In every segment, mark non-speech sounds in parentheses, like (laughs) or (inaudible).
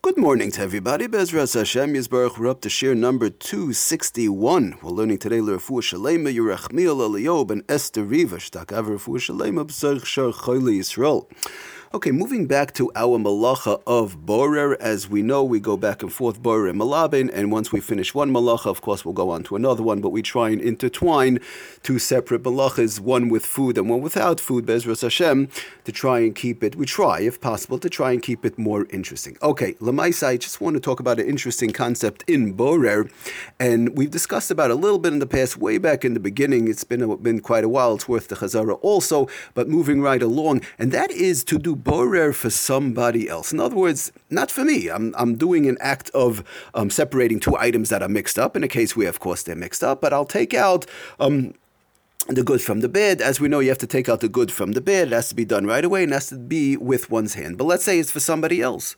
Good morning to everybody. Bezras Hashem Yisbarach. We're up to shir number 261. We're learning today L'Refuah Shalema Yerachmiel Eliyob and Esther Riva Shtakav Refuah Shalema B'Sarch Shar Choyle Yisrael. Okay, moving back to our malacha of borer. As we know, we go back and forth borer and malabin, and once we finish one malacha, of course, we'll go on to another one. But we try and intertwine two separate malachas, one with food and one without food, Bezras Hashem, to try and keep it. We try, if possible, to try and keep it more interesting. Okay, lamaisa, I just want to talk about an interesting concept in borer, and we've discussed about a little bit in the past, way back in the beginning. It's been a, been quite a while. It's worth the chazara also, but moving right along, and that is to do borer for somebody else. In other words, not for me. I'm, I'm doing an act of um, separating two items that are mixed up. In a case where, of course, they're mixed up, but I'll take out. Um, the good from the bad. As we know, you have to take out the good from the bad. It has to be done right away and has to be with one's hand. But let's say it's for somebody else.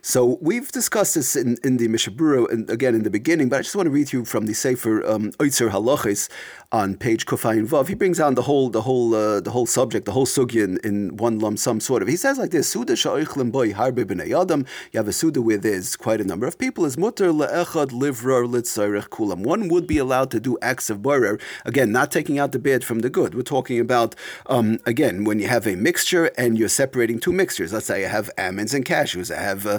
So we've discussed this in, in the Mishabura, and again in the beginning, but I just want to read you from the Sefer um, Oitzer Halachis on page Kufayin Vav. He brings on the whole the whole uh, the whole subject, the whole sugya in, in, one lump sum sort of. He says like this: Suda sha'oichlim boy harbe b'nei adam. You have a suda where there's quite a number of people. Is mutter le'echad livrar litzarech kulam. One would be allowed to do acts of borer. Again, not taking out the bad from the good. We're talking about um, again when you have a mixture and you're separating two mixtures. Let's say I have almonds and cashews. I have have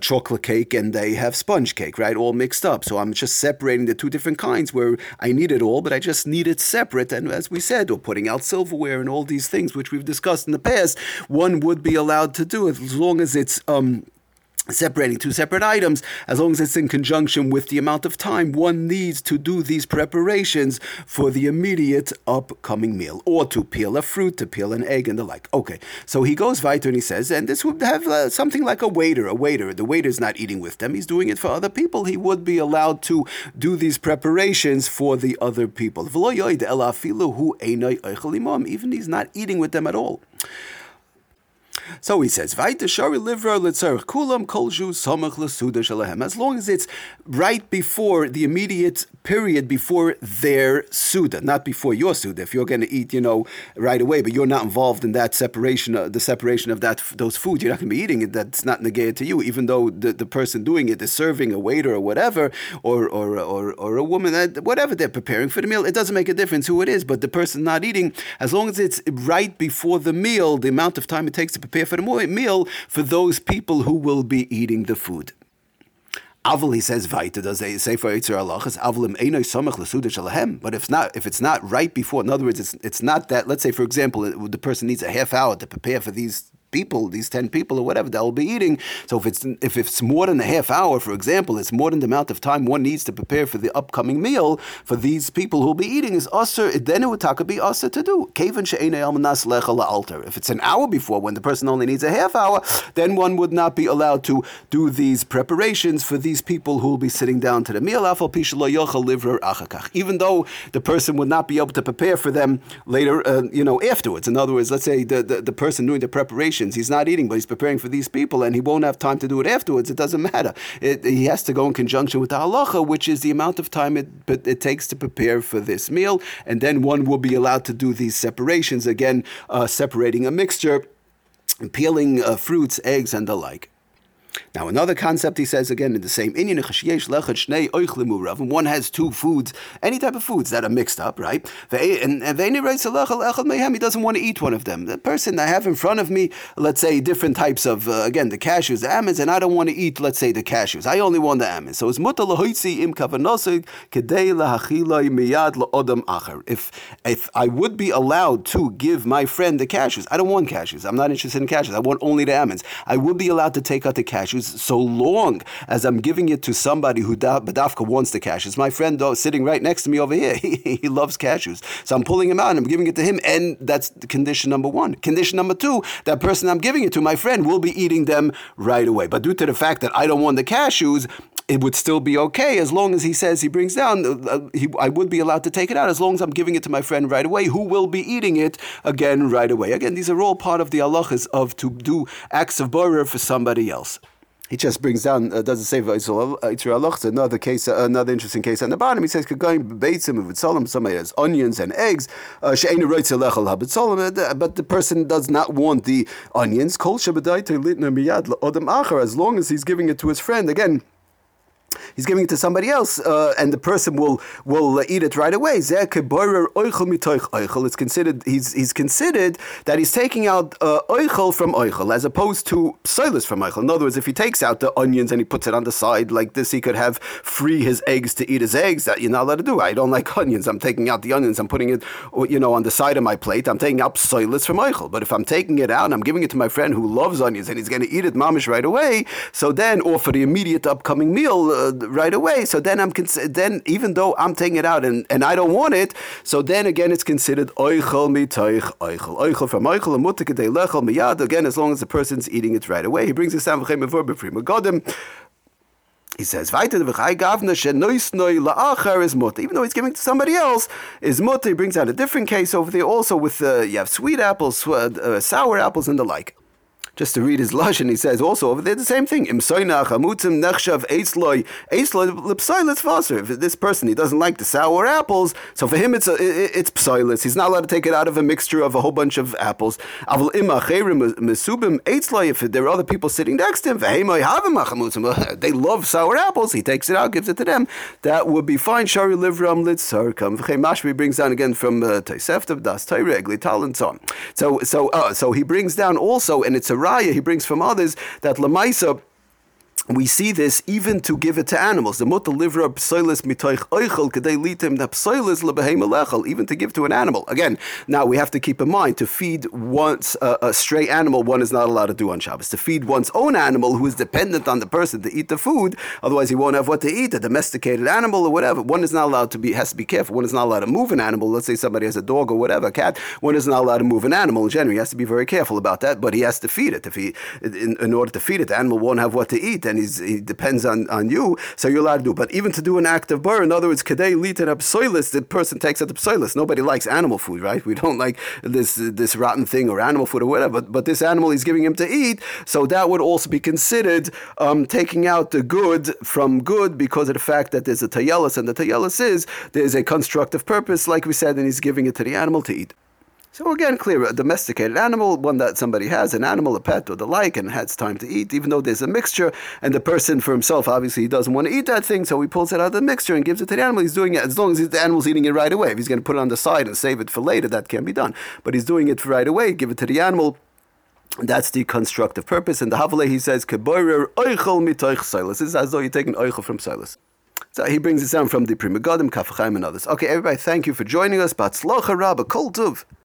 chocolate cake and they have sponge cake, right? All mixed up. So I'm just separating the two different kinds where I need it all, but I just need it separate. And as we said, or putting out silverware and all these things, which we've discussed in the past, one would be allowed to do as long as it's. Um, separating two separate items, as long as it's in conjunction with the amount of time one needs to do these preparations for the immediate upcoming meal, or to peel a fruit, to peel an egg, and the like. Okay, so he goes weiter and he says, and this would have uh, something like a waiter. A waiter, the waiter's not eating with them; he's doing it for other people. He would be allowed to do these preparations for the other people. Even he's not eating with them at all. So he says, kulam As long as it's right before the immediate period before their suda, not before your suda. If you're going to eat, you know, right away, but you're not involved in that separation, uh, the separation of that those foods, you're not going to be eating it. That's not negated to you, even though the, the person doing it is serving a waiter or whatever, or or or, or a woman, uh, whatever they're preparing for the meal. It doesn't make a difference who it is, but the person not eating, as long as it's right before the meal, the amount of time it takes to prepare for the meal for those people who will be eating the food. Avil, he says, Vaita does they say for Yitzhar Alachas, Avlim Einoi Samach Lasuda Shalahem. But if not, if it's not right before, in other words, it's it's not that. Let's say, for example, the person needs a half hour to prepare for these people, these 10 people or whatever they'll be eating. So if it's if it's more than a half hour, for example, it's more than the amount of time one needs to prepare for the upcoming meal for these people who'll be eating is usher, then it would taka be usher to do. If it's an hour before when the person only needs a half hour, then one would not be allowed to do these preparations for these people who'll be sitting down to the meal. Even though the person would not be able to prepare for them later, uh, you know, afterwards. In other words, let's say the, the, the person doing the preparation He's not eating, but he's preparing for these people, and he won't have time to do it afterwards. It doesn't matter. It, he has to go in conjunction with the halacha, which is the amount of time it, it takes to prepare for this meal, and then one will be allowed to do these separations again, uh, separating a mixture, peeling uh, fruits, eggs, and the like. Now, another concept he says again in the same inyan, one has two foods, any type of foods that are mixed up, right? And he doesn't want to eat one of them. The person I have in front of me, let's say different types of, uh, again, the cashews, the almonds, and I don't want to eat, let's say, the cashews. I only want the almonds. So it's if if I would be allowed to give my friend the cashews, I don't want cashews. I'm not interested in cashews. I want only the almonds. I would be allowed to take out the cashews so long as I'm giving it to somebody who Badafka wants the cashews. My friend though, sitting right next to me over here, (laughs) he, he loves cashews. So I'm pulling him out and I'm giving it to him, and that's condition number one. Condition number two, that person I'm giving it to, my friend, will be eating them right away. But due to the fact that I don't want the cashews, it would still be okay as long as he says he brings down. Uh, uh, he, I would be allowed to take it out as long as I'm giving it to my friend right away, who will be eating it again right away. Again, these are all part of the halachas of to do acts of borer for somebody else. He just brings down uh, doesn't say another case uh, another interesting case on the bottom. He says going beitzim with solemn somebody has onions and eggs uh, uh, but the person does not want the onions. As long as he's giving it to his friend. Again he's giving it to somebody else, uh, and the person will will uh, eat it right away. It's considered he's he's considered that he's taking out uh, from oichel as opposed to psoilus from oichel. In other words, if he takes out the onions and he puts it on the side like this, he could have free his eggs to eat his eggs. That you're not allowed to do. I don't like (laughs) onions. I'm taking out the onions. I'm putting it, you know, on the side of my plate. I'm taking out psoilus from oichel. But if I'm taking it out and I'm giving it to my friend who loves onions and he's going to eat it mamish right away, so then or for the immediate upcoming meal. Uh, right away. So then I'm cons- then even though I'm taking it out and, and I don't want it, so then again it's considered oichel mitoich oichel oichel from oichel and lechel miyad again as long as the person's eating it right away. He brings this down godim. He says, "Weiter is mutter." Even though he's giving to somebody else, is mutter. He brings out a different case over there also with uh, you have sweet apples, uh, sour apples, and the like just to read his lush, and he says also over there the same thing. If this person he doesn't like the sour apples, so for him it's a, it, it's psilis. He's not allowed to take it out of a mixture of a whole bunch of apples. If there are other people sitting next to him, (laughs) they love sour apples. He takes it out, gives it to them. That would be fine. Shari livram litzarkam. Brings down again from uh, das so on. So so uh, so he brings down also, and it's a raya he brings from others that Lamaisa we see this even to give it to animals. The mutter livra psoilis mitoich oichel kadei litim the psoilis lebehem lechel, even to give to an animal. Again, now we have to keep in mind to feed once a stray animal, one is not allowed to do on Shabbos. To feed one's own animal, who is dependent on the person to eat the food, otherwise he won't have what to eat. A domesticated animal or whatever, one is not allowed to be has to be careful. One is not allowed to move an animal. Let's say somebody has a dog or whatever, a cat. One is not allowed to move an animal. In general, he has to be very careful about that. But he has to feed it. If he, in, in order to feed it, the animal won't have what to eat, and he's, he depends on, on you, so you're allowed to do. But even to do an act of bar, in other words, kadei litin psoilis, the person takes out the psoilis. Nobody likes animal food, right? We don't like this this rotten thing or animal food or whatever. But, but this animal he's giving him to eat, so that would also be considered um, taking out the good from good because of the fact that there's a tayelis, and the tayelis is there's a constructive purpose, like we said, and he's giving it to the animal to eat. So again, clear, a domesticated animal, one that somebody has, an animal, a pet, or the like, and has time to eat, even though there's a mixture, and the person for himself, obviously, he doesn't want to eat that thing, so he pulls it out of the mixture and gives it to the animal. He's doing it as long as the animal's eating it right away. If he's going to put it on the side and save it for later, that can be done. But he's doing it right away, give it to the animal. That's the constructive purpose. And the Havale, he says, This is as though you're taking oichel from psoilis. So he brings it down from the Pri Megadim, Kaf and others. Okay, everybody, thank you for joining us. Batzlocha Rabba, Kol Tuv.